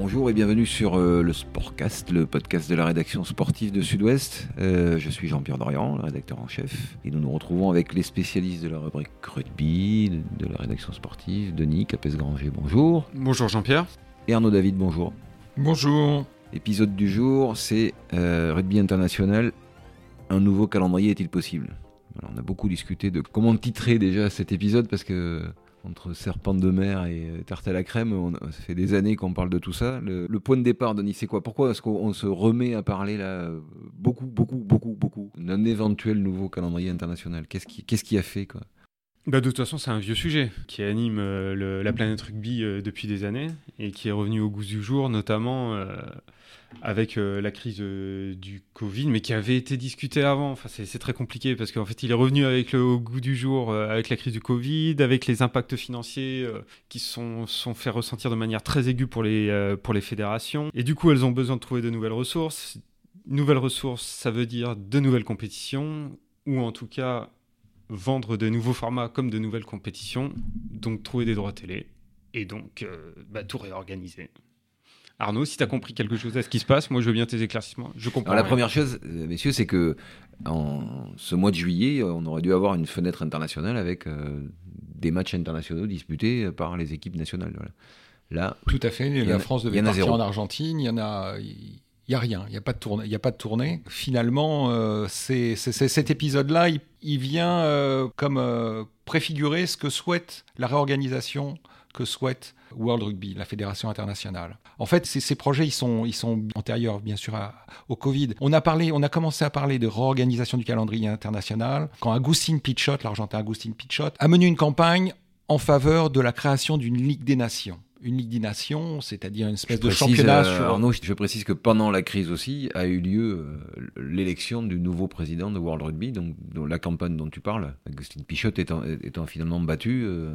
Bonjour et bienvenue sur euh, le Sportcast, le podcast de la rédaction sportive de Sud-Ouest. Euh, je suis Jean-Pierre Dorian, le rédacteur en chef, et nous nous retrouvons avec les spécialistes de la rubrique rugby, de la rédaction sportive, Denis Capes-Granger, bonjour. Bonjour Jean-Pierre. Et Arnaud David, bonjour. Bonjour. L'épisode du jour, c'est euh, Rugby International. Un nouveau calendrier est-il possible? Alors, On a beaucoup discuté de comment titrer déjà cet épisode parce que entre serpent de mer et euh, tarte à la crème, on, ça fait des années qu'on parle de tout ça. Le, point de départ, Denis, c'est quoi? Pourquoi est-ce qu'on se remet à parler là beaucoup, beaucoup, beaucoup, beaucoup? D'un éventuel nouveau calendrier international Qu'est-ce qui, qu'est-ce qui a fait quoi? Bah, de toute façon, c'est un vieux sujet qui anime euh, la planète rugby euh, depuis des années et qui est revenu au goût du jour, notamment euh, avec la crise du Covid, mais qui avait été discuté avant. Enfin, c'est très compliqué parce qu'en fait, il est revenu avec le, au goût du jour avec la crise du Covid, avec les impacts financiers qui se sont, sont fait ressentir de manière très aiguë pour les, pour les fédérations. Et du coup, elles ont besoin de trouver de nouvelles ressources. Nouvelles ressources, ça veut dire de nouvelles compétitions, ou en tout cas vendre de nouveaux formats comme de nouvelles compétitions, donc trouver des droits télé et donc euh, bah, tout réorganiser. Arnaud, si tu as compris quelque chose à ce qui se passe, moi je veux bien tes éclaircissements. Je comprends. Alors la première chose, euh, messieurs, c'est que en ce mois de juillet, on aurait dû avoir une fenêtre internationale avec euh, des matchs internationaux disputés par les équipes nationales. Voilà. Là, Tout à fait. La a- France il y devait en a partir en Argentine. Il y en a. Il n'y a rien, il n'y a pas de tournée. Y a pas de tournée. Finalement, euh, c'est, cet épisode-là, il, vient euh, comme euh, préfigurer ce que souhaite la réorganisation que souhaite World Rugby, la fédération internationale. En fait, ces, projets, ils sont, ils sont antérieurs, bien sûr, au Covid. On a parlé, on a commencé à parler de réorganisation du calendrier international quand Agustin Pichot, l'Argentin Agustin Pichot, a mené une campagne en faveur de la création d'une Ligue des Nations. Une Ligue des Nations, c'est-à-dire une espèce de championnat euh, sur... Arnaud, je précise que pendant la crise aussi a eu lieu euh, l'élection du nouveau président de World Rugby, donc dont la campagne dont tu parles, Agustin Pichot étant, étant finalement battu. euh,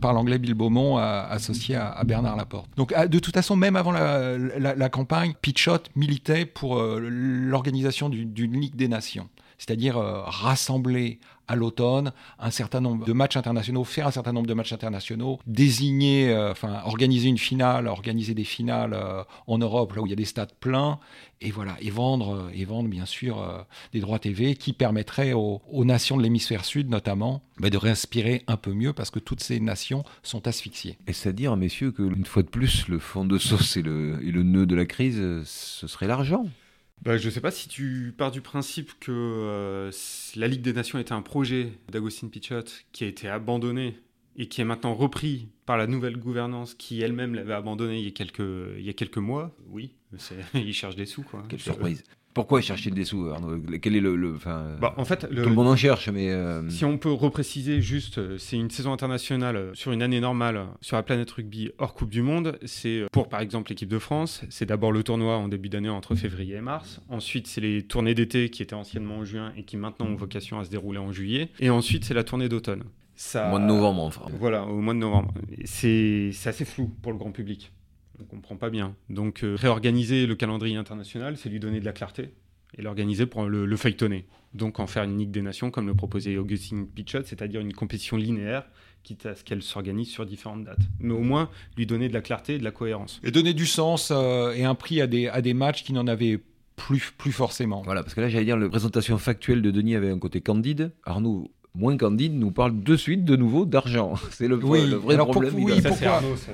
par l'anglais Bill Beaumont associé à, à Bernard Laporte. Donc à- de toute façon, même avant la, la- la campagne, Pichot militait pour l'organisation du- d'une Ligue des Nations, c'est-à-dire euh, rassembler à l'automne un certain nombre de matchs internationaux, faire un certain nombre de matchs internationaux, désigner, euh, enfin organiser une finale, organiser des finales euh, en Europe là où il y a des stades pleins, et voilà, et vendre, et vendre bien sûr des droits TV qui permettraient aux, nations de l'hémisphère sud notamment bah, de respirer un peu mieux parce que toutes ces nations sont asphyxiées. Est-ce à dire, messieurs, que une fois de plus, le fond de sauce et le, et le nœud de la crise, ce serait l'argent Bah, je sais pas si tu pars du principe que euh, la Ligue des Nations était un projet d'Agustin Pichot qui a été abandonné et qui est maintenant repris par la nouvelle gouvernance qui elle-même l'avait abandonné il y a quelques, il y a quelques mois. Oui, ils cherchent des sous. Quoi. Quelle surprise Pourquoi chercher des sous, Arnaud? Quel est le... Bah, en fait, le- Tout le monde en cherche, mais... euh, Si on peut repréciser juste, euh, c'est une saison internationale euh, sur une année normale sur la planète rugby hors Coupe du Monde. C'est pour par exemple l'équipe de France, c'est d'abord le tournoi en début d'année entre février et mars. Ensuite, c'est les tournées d'été qui étaient anciennement en juin et qui maintenant ont vocation à se dérouler en juillet. Et ensuite, c'est la tournée d'automne. Ça... Au mois de novembre, enfin. Voilà, au mois de novembre. C'est assez flou pour le grand public. On comprend pas bien. Donc euh, réorganiser le calendrier international, c'est lui donner de la clarté et l'organiser pour le, le feuilletonner. Donc en faire une Ligue des Nations comme le proposait Augustin Pichot, c'est-à-dire une compétition linéaire, quitte à ce qu'elle s'organise sur différentes dates. Mais au moins lui donner de la clarté et de la cohérence. Et donner du sens euh, et un prix à des, à des matchs qui n'en avaient plus, plus forcément. Voilà, parce que là, j'allais dire, la présentation factuelle de Denis avait un côté candide. Arnaud, moins candide, nous parle de suite, de nouveau, d'argent. C'est le, Oui, le vrai alors problème. pour- oui, pourquoi Arnaud, ça,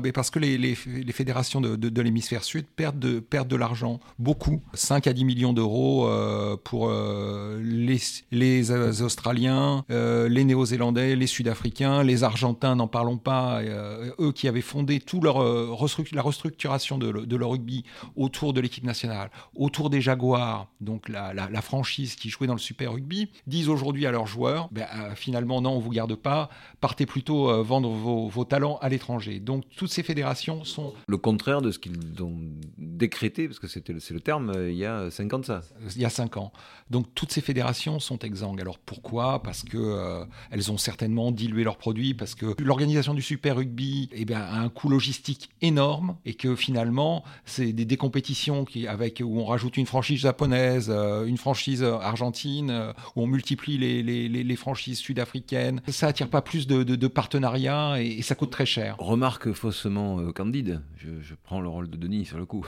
Ben Parce que les, les- les fédérations de, de- de l'hémisphère sud perdent de, perdent de l'argent, beaucoup. 5 à 10 millions d'euros euh, pour euh, les, les euh, Australiens, euh, les Néo-Zélandais, les Sud-Africains, les Argentins, n'en parlons pas. euh, eux qui avaient fondé toute leur, euh, la restructuration de, le- de leur rugby autour de l'équipe nationale, autour des Jaguars, donc la, la- la franchise qui jouait dans le Super Rugby, disent aujourd'hui à leurs joueurs, ben, euh, finalement non, on vous garde pas, partez plutôt euh, vendre vos, vos talents à l'étranger. Donc toutes ces fédérations sont Le contraire de ce qu'ils ont décrété, parce que c'était c'est le terme, euh, il y a 50 ça. il y a cinq ans. Donc toutes ces fédérations sont exsangues. Alors pourquoi? Parce que euh, elles ont certainement dilué leurs produits, parce que l'organisation du Super Rugby eh bien, a un coût logistique énorme et que finalement c'est des, des compétitions qui, avec, où on rajoute une franchise japonaise, euh, une franchise argentine, euh, où on multiplie multiplie les, franchises sud-africaines, ça attire pas plus de, partenariats et, ça coûte très cher. Remarque faussement euh, candide, je, prends le rôle de Denis sur le coup,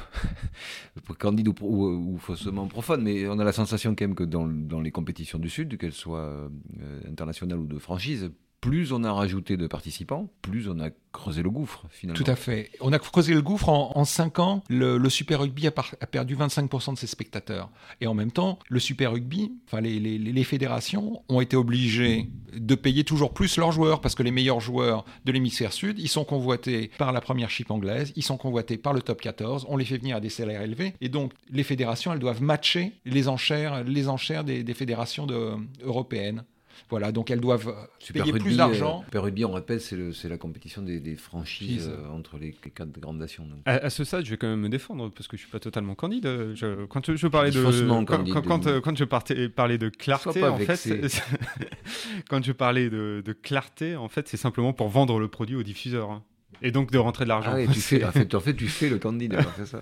candide ou, faussement profane, mais on a la sensation quand même que dans, dans les compétitions du Sud, qu'elles soient euh, internationales ou de franchise, plus on a rajouté de participants, plus on a creusé le gouffre finalement. Tout à fait. On a creusé le gouffre en, 5 ans. Le, Super Rugby a, perdu 25% de ses spectateurs. Et en même temps, le Super Rugby, enfin les, fédérations ont été obligées de payer toujours plus leurs joueurs parce que les meilleurs joueurs de l'hémisphère sud, ils sont convoités par la première chip anglaise, ils sont convoités par le top 14, on les fait venir à des salaires élevés. Et donc les fédérations, elles doivent matcher les enchères, les enchères des, fédérations européennes. Voilà, donc elles doivent Super payer plus d'argent. Euh, Super Rugby, on répète, c'est la compétition des, franchises euh, entre les, quatre grandes nations. À, ce stade, je vais quand même me défendre parce que je suis pas totalement candide. Je, quand je parlais de quand, quand, je partais, parlais de clarté, en fait, quand je parlais de, de clarté, en fait, c'est simplement pour vendre le produit aux diffuseurs. Hein. Et donc de rentrer de l'argent. Ah oui, tu fais, en, fait, en fait, tu fais le candidat. ça.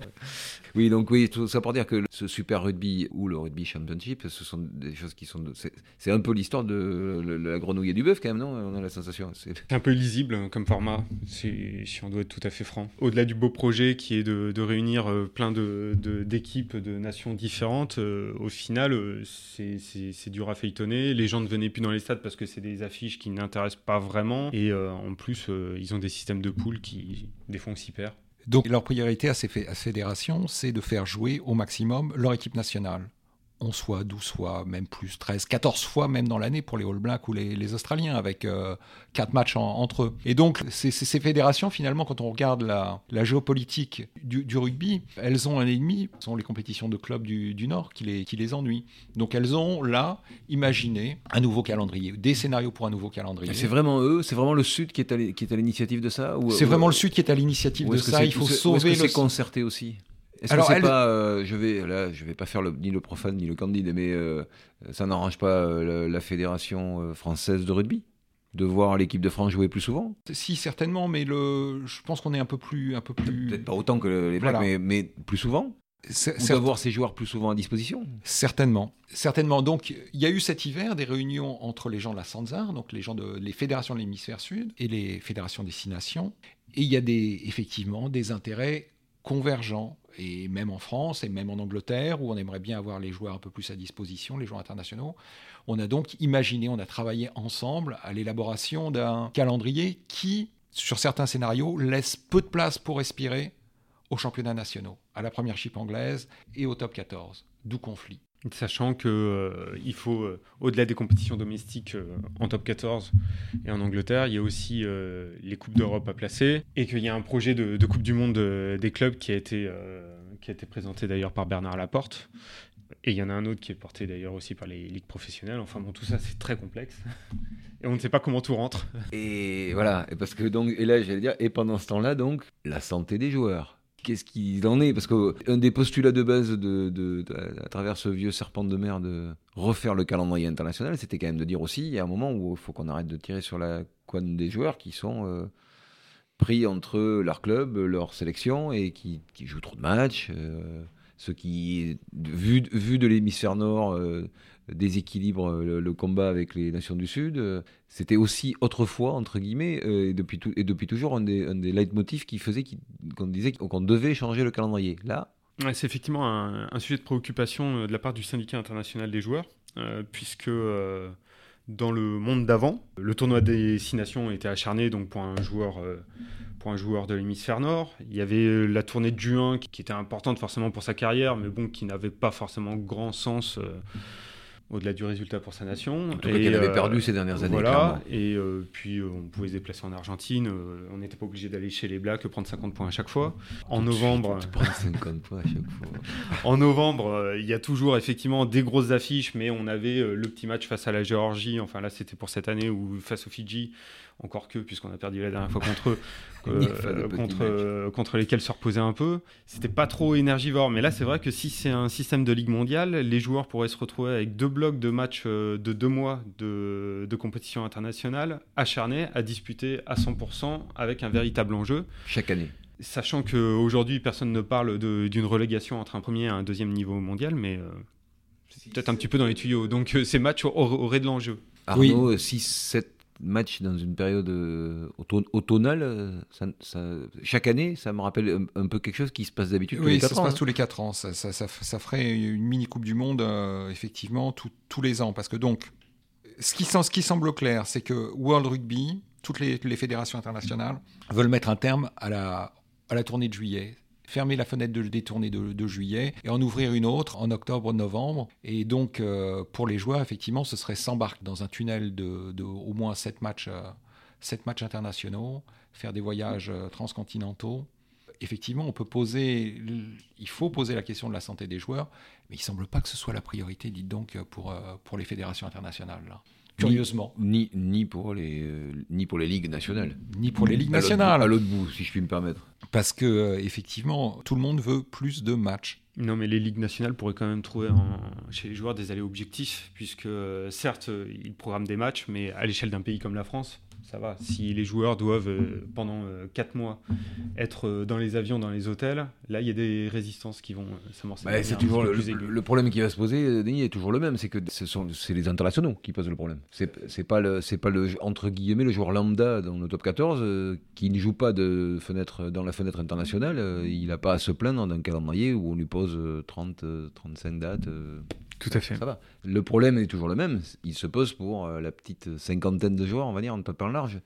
Oui, donc oui, tout ça pour dire que ce Super Rugby ou le Rugby Championship, ce sont des choses qui sont. C'est un peu l'histoire de la grenouille et du bœuf, quand même, non? On a la sensation. C'est un peu lisible hein, comme format, si, si, on doit être tout à fait franc. Au-delà du beau projet qui est de, de réunir euh, plein d'équipes de, de, nations différentes, euh, au final, euh, c'est dur à feuilletonner. Les gens ne venaient plus dans les stades parce que c'est des affiches qui n'intéressent pas vraiment. Et en plus, ils ont des systèmes de qui, des s'y. Donc leur priorité à ces, fédérations, c'est de faire jouer au maximum leur équipe nationale. 11 fois, 12 fois, même plus, 13, 14 fois même dans l'année pour les All Blacks ou les, Australiens, avec euh, 4 matchs entre eux. Et donc, ces, fédérations, finalement, quand on regarde la, géopolitique du, rugby, elles ont un ennemi, ce sont les compétitions de clubs du, Nord qui les, qui les ennuient. Donc, elles ont là imaginé un nouveau calendrier, des scénarios pour un nouveau calendrier. C'est vraiment eux, c'est vraiment le Sud qui est à l'initiative de ça C'est vraiment le Sud qui est à l'initiative de ça. Il faut sauver. Est-ce que c'est concerté aussi? Est-ce que c'est pas, euh, je vais là, je vais pas faire le, ni le profane ni le candide, mais euh, ça n'arrange pas euh, la, fédération française de rugby? De voir l'équipe de France jouer plus souvent? Si certainement, mais le, je pense qu'on est un peu plus, un peu plus. Peut-être pas autant que les Blacks, mais, mais, plus souvent? Ou d'avoir ces joueurs plus souvent à disposition? Certainement. Certainement. Donc, il y a eu cet hiver des réunions entre les gens de la Sanzar, donc les gens de les fédérations de l'hémisphère sud et les fédérations des six nations. Et il y a des, effectivement des intérêts convergents et même en France et même en Angleterre, où on aimerait bien avoir les joueurs un peu plus à disposition, les joueurs internationaux. On a donc imaginé, on a travaillé ensemble à l'élaboration d'un calendrier qui, sur certains scénarios, laisse peu de place pour respirer aux championnats nationaux, à la première chip anglaise et au top 14, d'où conflit. Sachant qu'il euh, il faut, euh, au-delà des compétitions domestiques euh, en top 14 et en Angleterre, il y a aussi les Coupes d'Europe à placer et qu'il y a un projet de, Coupe du Monde des clubs qui a été, qui a été présenté d'ailleurs par Bernard Laporte. Et il y en a un autre qui est porté d'ailleurs aussi par les ligues professionnelles. Enfin bon, tout ça c'est très complexe et on ne sait pas comment tout rentre. Et voilà, et parce que donc, et là j'allais dire, et pendant ce temps-là donc, la santé des joueurs qu'est-ce qu'il en est Parce qu'un des postulats de base de, à travers ce vieux serpent de mer de refaire le calendrier international, c'était quand même de dire aussi, il y a un moment où il faut qu'on arrête de tirer sur la couenne des joueurs qui sont euh, pris entre leur club, leur sélection, et qui, jouent trop de matchs. Euh, ce qui, vu, de l'hémisphère nord, euh, déséquilibre euh, le, combat avec les nations du Sud. Euh, c'était aussi autrefois, entre guillemets, et, depuis et depuis toujours, un des, un des leitmotifs qui faisait qu'on disait qu'on devait changer le calendrier. Là. c'est effectivement un, sujet de préoccupation de la part du syndicat international des joueurs, puisque dans le monde d'avant, le tournoi des six nations était acharné donc pour un joueur un joueur de l'hémisphère nord. Il y avait euh, la tournée de juin qui était importante forcément pour sa carrière, mais bon, qui n'avait pas forcément grand sens. Euh, au-delà du résultat pour sa nation. En et, avait perdu euh, ces dernières années. Voilà, et euh, puis euh, on pouvait se déplacer en Argentine, on n'était pas obligé d'aller chez les Blacks prendre 50 points à chaque fois. En novembre. 50 points à chaque fois. en novembre, il y a toujours effectivement des grosses affiches, mais on avait le petit match face à la Géorgie, enfin là c'était pour cette année, ou face aux Fidji, encore que, puisqu'on a perdu la dernière fois contre eux, contre, contre lesquels se reposer un peu. C'était pas trop énergivore, mais là c'est vrai que si c'est un système de Ligue mondiale, les joueurs pourraient se retrouver avec deux blocs de matchs euh, de deux mois de, compétition internationale acharnés à disputer à 100% avec un véritable enjeu. Chaque année. Sachant qu'aujourd'hui, personne ne parle d'une relégation entre un premier et un deuxième niveau mondial, mais euh, c'est peut-être un petit peu dans les tuyaux. Donc ces matchs auraient de l'enjeu. Arnaud, 6-7 matchs dans une période automnale, chaque année, ça me rappelle un, peu quelque chose qui se passe d'habitude tous les 4 ans. Oui, ça se passe tous les 4 ans. Ça, ça, ferait une mini Coupe du Monde, effectivement, tous les ans. Parce que donc, ce qui, ce qui semble clair, c'est que World Rugby, toutes les, fédérations internationales, veulent mettre un terme à la, à la tournée de juillet fermer la fenêtre de, des tournées de, juillet et en ouvrir une autre en octobre-novembre. Et donc, euh, pour les joueurs, effectivement, ce serait s'embarquer dans un tunnel de, au moins 7 matchs, euh, matchs internationaux, faire des voyages euh, transcontinentaux. Effectivement, on peut poser, il faut poser la question de la santé des joueurs, mais il ne semble pas que ce soit la priorité, dites donc, pour, pour les fédérations internationales. Curieusement. Ni, ni, pour les, euh, ni pour les ligues nationales. Ni pour les ligues nationales. À l'autre bout, si je puis me permettre. Parce que, euh, effectivement, tout le monde veut plus de matchs. Non, mais les ligues nationales pourraient quand même trouver chez les joueurs des allées objectifs, puisque euh, certes, ils programment des matchs, mais à l'échelle d'un pays comme la France, ça va. Si les joueurs doivent, euh, pendant 4 euh, mois, être euh, dans les avions, dans les hôtels, là, il y a des résistances qui vont s'amorcer. Bah, c'est toujours le, le, problème qui va se poser, Denis, est toujours le même. C'est que ce sont c'est les internationaux qui posent le problème. C'est pas, le, pas le, entre guillemets, le joueur lambda dans le top 14 qui ne joue pas de fenêtre, dans la fenêtre internationale. il n'a pas à se plaindre d'un calendrier où on lui pose 30, 35 dates. Tout à fait. Ça va. Le problème est toujours le même. Il se pose pour euh, la petite cinquantaine de joueurs, on va dire, en top en large,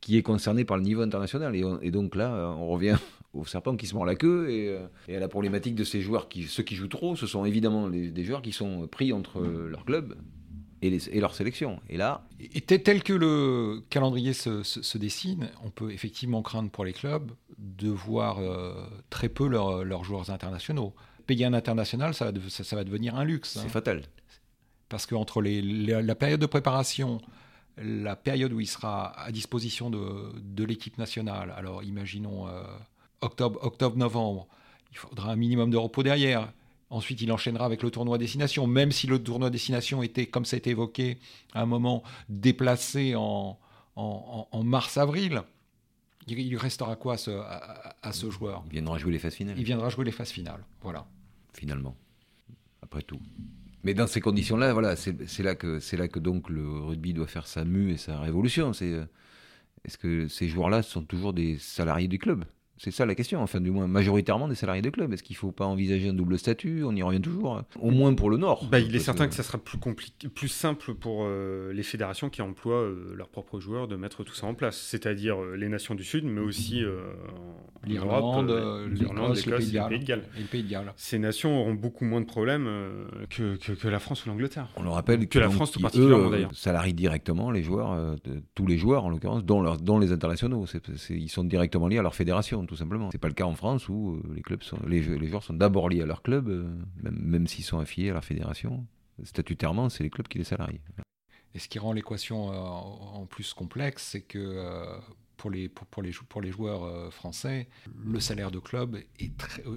qui est concerné par le niveau international. Et, donc là, euh, on revient au serpent qui se mord la queue euh, et, à la problématique de ces joueurs qui, ceux qui jouent trop, ce sont évidemment des joueurs qui sont pris entre leur club et, leur sélection. Et là. Et tel que le calendrier se, dessine, on peut effectivement craindre pour les clubs de voir très peu leurs joueurs internationaux payer un international, ça va, ça, va devenir un luxe. C'est hein. fatal. Parce qu'entre les, la période de préparation, la période où il sera à disposition de, de l'équipe nationale, alors imaginons euh, octobre, octobre, novembre, il faudra un minimum de repos derrière. Ensuite, il enchaînera avec le tournoi destination, même si le tournoi destination était, comme ça a été évoqué à un moment, déplacé en, en, mars-avril. Il, restera quoi à ce, à ce joueur? Il viendra jouer les phases finales. Il viendra jouer les phases finales, voilà finalement, après tout. Mais dans ces conditions-là, voilà, c'est là que c'est là que donc le rugby doit faire sa mue et sa révolution. Euh, est-ce que ces joueurs-là sont toujours des salariés du club? C'est ça la question, enfin du moins majoritairement des salariés de club. Est-ce qu'il ne faut pas envisager un double statut? On y revient toujours, hein. au moins pour le Nord. Bah, il est certain que... ça sera plus, compliqué, plus simple pour euh, les fédérations qui emploient euh, leurs propres joueurs de mettre tout ça en place, c'est-à-dire euh, les nations du Sud, mais aussi l'Irlande, l'Irlande, l'Écosse et, le Pays de Galles. Ces nations auront beaucoup moins de problèmes que, que, la France ou l'Angleterre. On le rappelle que, la France tout particulièrement d'ailleurs. Salarient directement les joueurs, tous les joueurs en l'occurrence, dont, dont les internationaux. ils sont directement liés à leur fédération tout simplement. C'est pas le cas en France où euh, les clubs sont, les, joueurs sont d'abord liés à leur club, euh, même, même s'ils sont affiliés à leur fédération. Statutairement, c'est les clubs qui les salarient. Et ce qui rend l'équation euh, en plus complexe, c'est que pour les, pour, pour les joueurs français, le salaire de club est,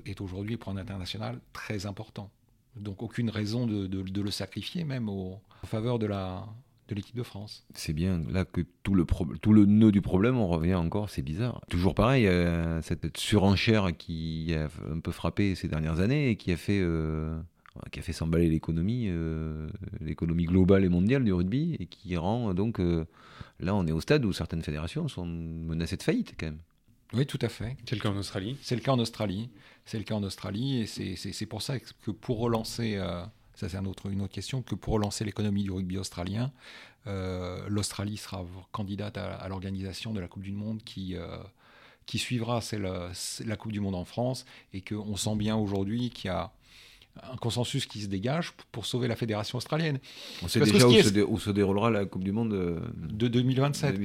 est aujourd'hui, pour un international, très important. Donc aucune raison de, de, le sacrifier, même au, en faveur de la, de l'équipe de France. C'est bien là que tout le, tout le nœud du problème, on revient encore, c'est bizarre. Toujours pareil, euh, cette surenchère qui a un peu frappé ces dernières années et qui a fait, euh, qui a fait s'emballer l'économie, euh, l'économie globale et mondiale du rugby et qui rend donc là on est au stade où certaines fédérations sont menacées de faillite quand même. Oui, tout à fait. C'est le cas en Australie. C'est le cas en Australie. C'est le cas en Australie et c'est pour ça que pour relancer ça c'est une autre question, que pour relancer l'économie du rugby australien, euh, l'Australie sera candidate à, l'organisation de la Coupe du Monde qui, euh, qui suivra c'est la Coupe du Monde en France et qu'on sent bien aujourd'hui qu'il y a un consensus qui se dégage pour sauver la fédération australienne. On sait déjà où, se déroulera la Coupe du Monde euh, de 2027.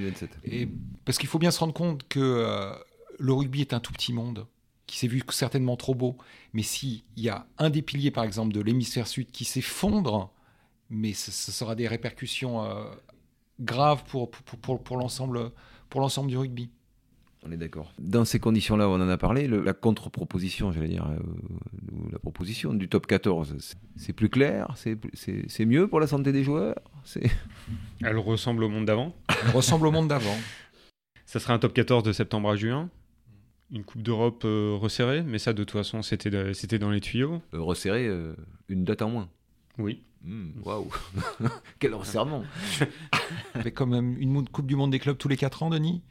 Et parce qu'il faut bien se rendre compte que le rugby est un tout petit monde qui s'est vu certainement trop beau, mais s'il y a un des piliers, par exemple, de l'hémisphère sud qui s'effondre, mais ce, sera des répercussions euh, graves pour, pour, pour, l'ensemble du rugby. On est d'accord. Dans ces conditions-là, on en a parlé, la contre-proposition, j'allais dire, euh, la proposition du top 14, c'est plus clair, c'est mieux pour la santé des joueurs Elle ressemble au monde d'avant? Elle ressemble au monde d'avant. Ça sera un top 14 de septembre à juin? Une Coupe d'Europe euh, resserrée, mais ça, de toute façon, c'était, c'était dans les tuyaux. Euh, resserrée, euh, une date en moins. Oui. Hmm, Waouh Quel resserrement Avec quand même une Coupe du Monde des clubs tous les 4 ans, Denis?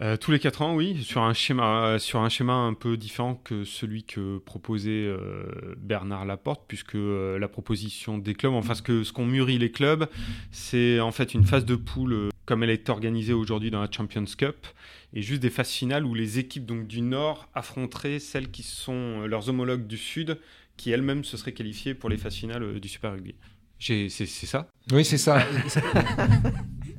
Euh, tous les 4 ans, oui, sur un, schéma, sur un schéma un peu différent que celui que proposait euh, Bernard Laporte, puisque euh, la proposition des clubs, enfin ce qu'ont ce qu'on mûrit les clubs, c'est en fait une phase de poule comme elle est organisée aujourd'hui dans la Champions Cup, et juste des phases finales où les équipes donc, du Nord affronteraient celles qui sont leurs homologues du Sud, qui elles-mêmes se seraient qualifiées pour les phases finales du Super Rugby. C'est ça? Oui, c'est ça.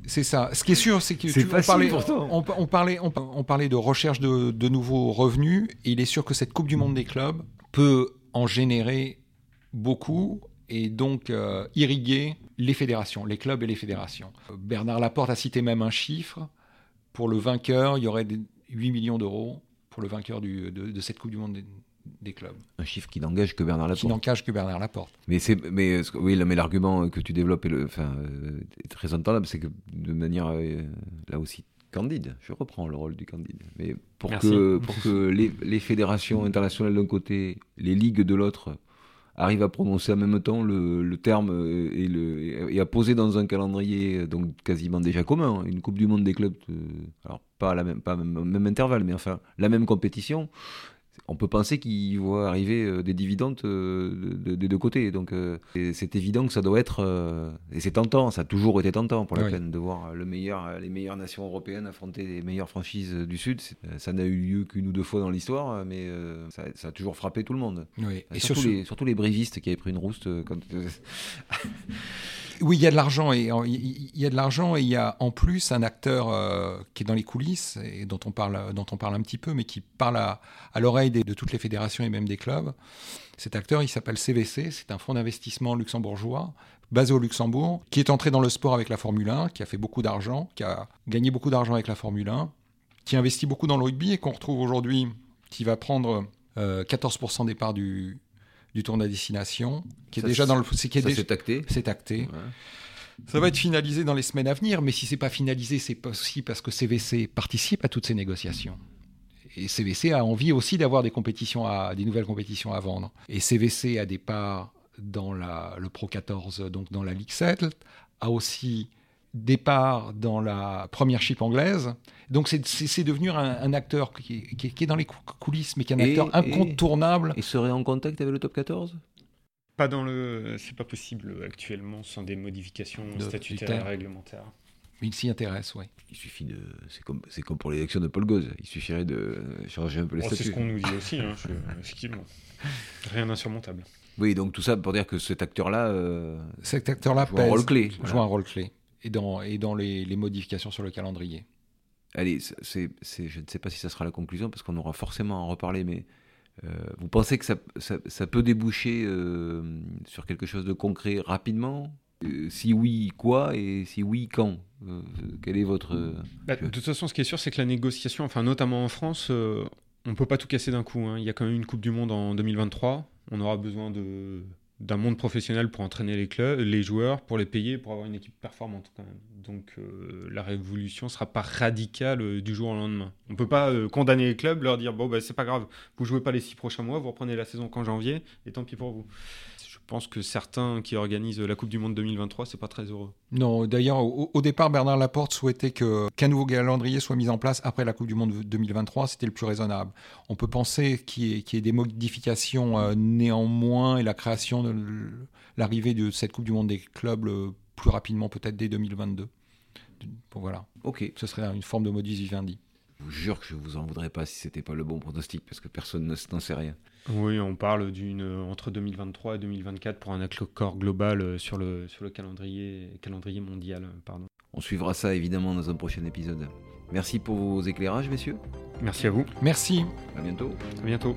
C'est ça. Ce qui est sûr, c'est que tu, on, parlait, on, parlait, on, parlait, de recherche de, nouveaux revenus. Et il est sûr que cette Coupe du Monde des clubs peut en générer beaucoup et donc euh, irriguer les fédérations, les clubs et les fédérations. Bernard Laporte a cité même un chiffre. Pour le vainqueur, il y aurait 8 millions d'euros pour le vainqueur de, de, cette Coupe du Monde des, des clubs. Un chiffre qui n'engage que Bernard Laporte. Qui n'engage que Bernard Laporte. Mais c'est, mais oui, mais l'argument que tu développes est, le, enfin, euh, est très entendable, c'est que de manière euh, là aussi candide, je reprends le rôle du candide, mais pour que pour que les, les fédérations internationales d'un côté, les ligues de l'autre arrivent à prononcer en même temps le, terme euh, et, à poser dans un calendrier donc quasiment déjà commun, hein, une Coupe du Monde des clubs, alors pas à la même, même intervalle, mais enfin la même compétition, on peut penser qu'il va arriver euh, des dividendes euh, des deux côtés. Donc euh, c'est évident que ça doit être et c'est tentant, ça a toujours été tentant pour la peine de voir le meilleur, les meilleures nations européennes affronter les meilleures franchises du Sud. Ça n'a eu lieu qu'une ou deux fois dans l'histoire, mais ça, a toujours frappé tout le monde. Et surtout, les, surtout les brévistes qui avaient pris une rouste. Quand... Oui, il y a de l'argent et il y a de l'argent et il y a en plus un acteur euh, qui est dans les coulisses et dont on parle, dont on parle un petit peu, mais qui parle à, l'oreille de toutes les fédérations et même des clubs. Cet acteur, il s'appelle CVC, c'est un fonds d'investissement luxembourgeois basé au Luxembourg, qui est entré dans le sport avec la Formule 1, qui a fait beaucoup d'argent, qui a gagné beaucoup d'argent avec la Formule 1, qui investit beaucoup dans le rugby et qu'on retrouve aujourd'hui, qui va prendre 14% euh, des parts du, du tournoi destination, qui est déjà dans le. C'est c'est acté. C'est acté. Ça va être finalisé dans les semaines à venir, mais si c'est pas finalisé, c'est aussi parce que CVC participe à toutes ces négociations. Et CVC a envie aussi d'avoir des compétitions à, des nouvelles compétitions à vendre. Et CVC a des parts dans la, le Pro 14, donc dans la Ligue 7, a aussi départ dans la première chip anglaise. Donc c'est devenu un, acteur qui, est dans les coulisses, mais qui est un acteur incontournable. Et, serait en contact avec le top 14 Pas dans le. C'est pas possible actuellement sans des modifications statutaires et réglementaires. Mais il s'y intéresse, oui. Il suffit de. C'est comme, comme pour l'élection de Paul Gauze. Il suffirait de changer un peu les oh, statuts. C'est ce qu'on nous dit aussi, hein, effectivement. Rien d'insurmontable. Oui, donc tout ça pour dire que cet acteur-là. Euh, cet acteur-là joue un rôle clé. Joue un rôle clé et dans, et dans les, modifications sur le calendrier. Allez, c'est, je ne sais pas si ça sera la conclusion, parce qu'on aura forcément à en reparler, mais euh, vous pensez que ça, ça, peut déboucher euh, sur quelque chose de concret rapidement? Euh, Si oui, quoi? Et si oui, quand? Quel est votre... Bah, de toute façon, ce qui est sûr, c'est que la négociation, enfin notamment en France, on ne peut pas tout casser d'un coup. Hein. Il y a quand même une Coupe du Monde en 2023. On aura besoin de d'un monde professionnel pour entraîner les clubs, les joueurs, pour les payer, pour avoir une équipe performante quand même. Donc euh, la révolution sera pas radicale euh, du jour au lendemain. On peut pas euh, condamner les clubs, leur dire bon bah c'est pas grave, vous jouez pas les six prochains mois, vous reprenez la saison qu'en janvier et tant pis pour vous. Je pense que certains qui organisent la Coupe du Monde 2023, c'est pas très heureux. Non, d'ailleurs, au, départ, Bernard Laporte souhaitait que, qu'un nouveau calendrier soit mis en place après la Coupe du Monde 2023. C'était le plus raisonnable. On peut penser qu'il y ait, des modifications euh, néanmoins et la création de l'arrivée de cette Coupe du Monde des clubs plus rapidement, peut-être dès 2022. Bon, voilà. Ok. Ce serait une forme de modus vivendi. Je vous jure que je vous en voudrais pas si c'était pas le bon pronostic parce que personne n'en sait rien. Oui, on parle d'une entre 2023 et 2024 pour un accord global euh, sur le, sur le calendrier, calendrier mondial. Pardon. On suivra ça évidemment dans un prochain épisode. Merci pour vos éclairages, messieurs. Merci à vous. Merci. À bientôt. À bientôt.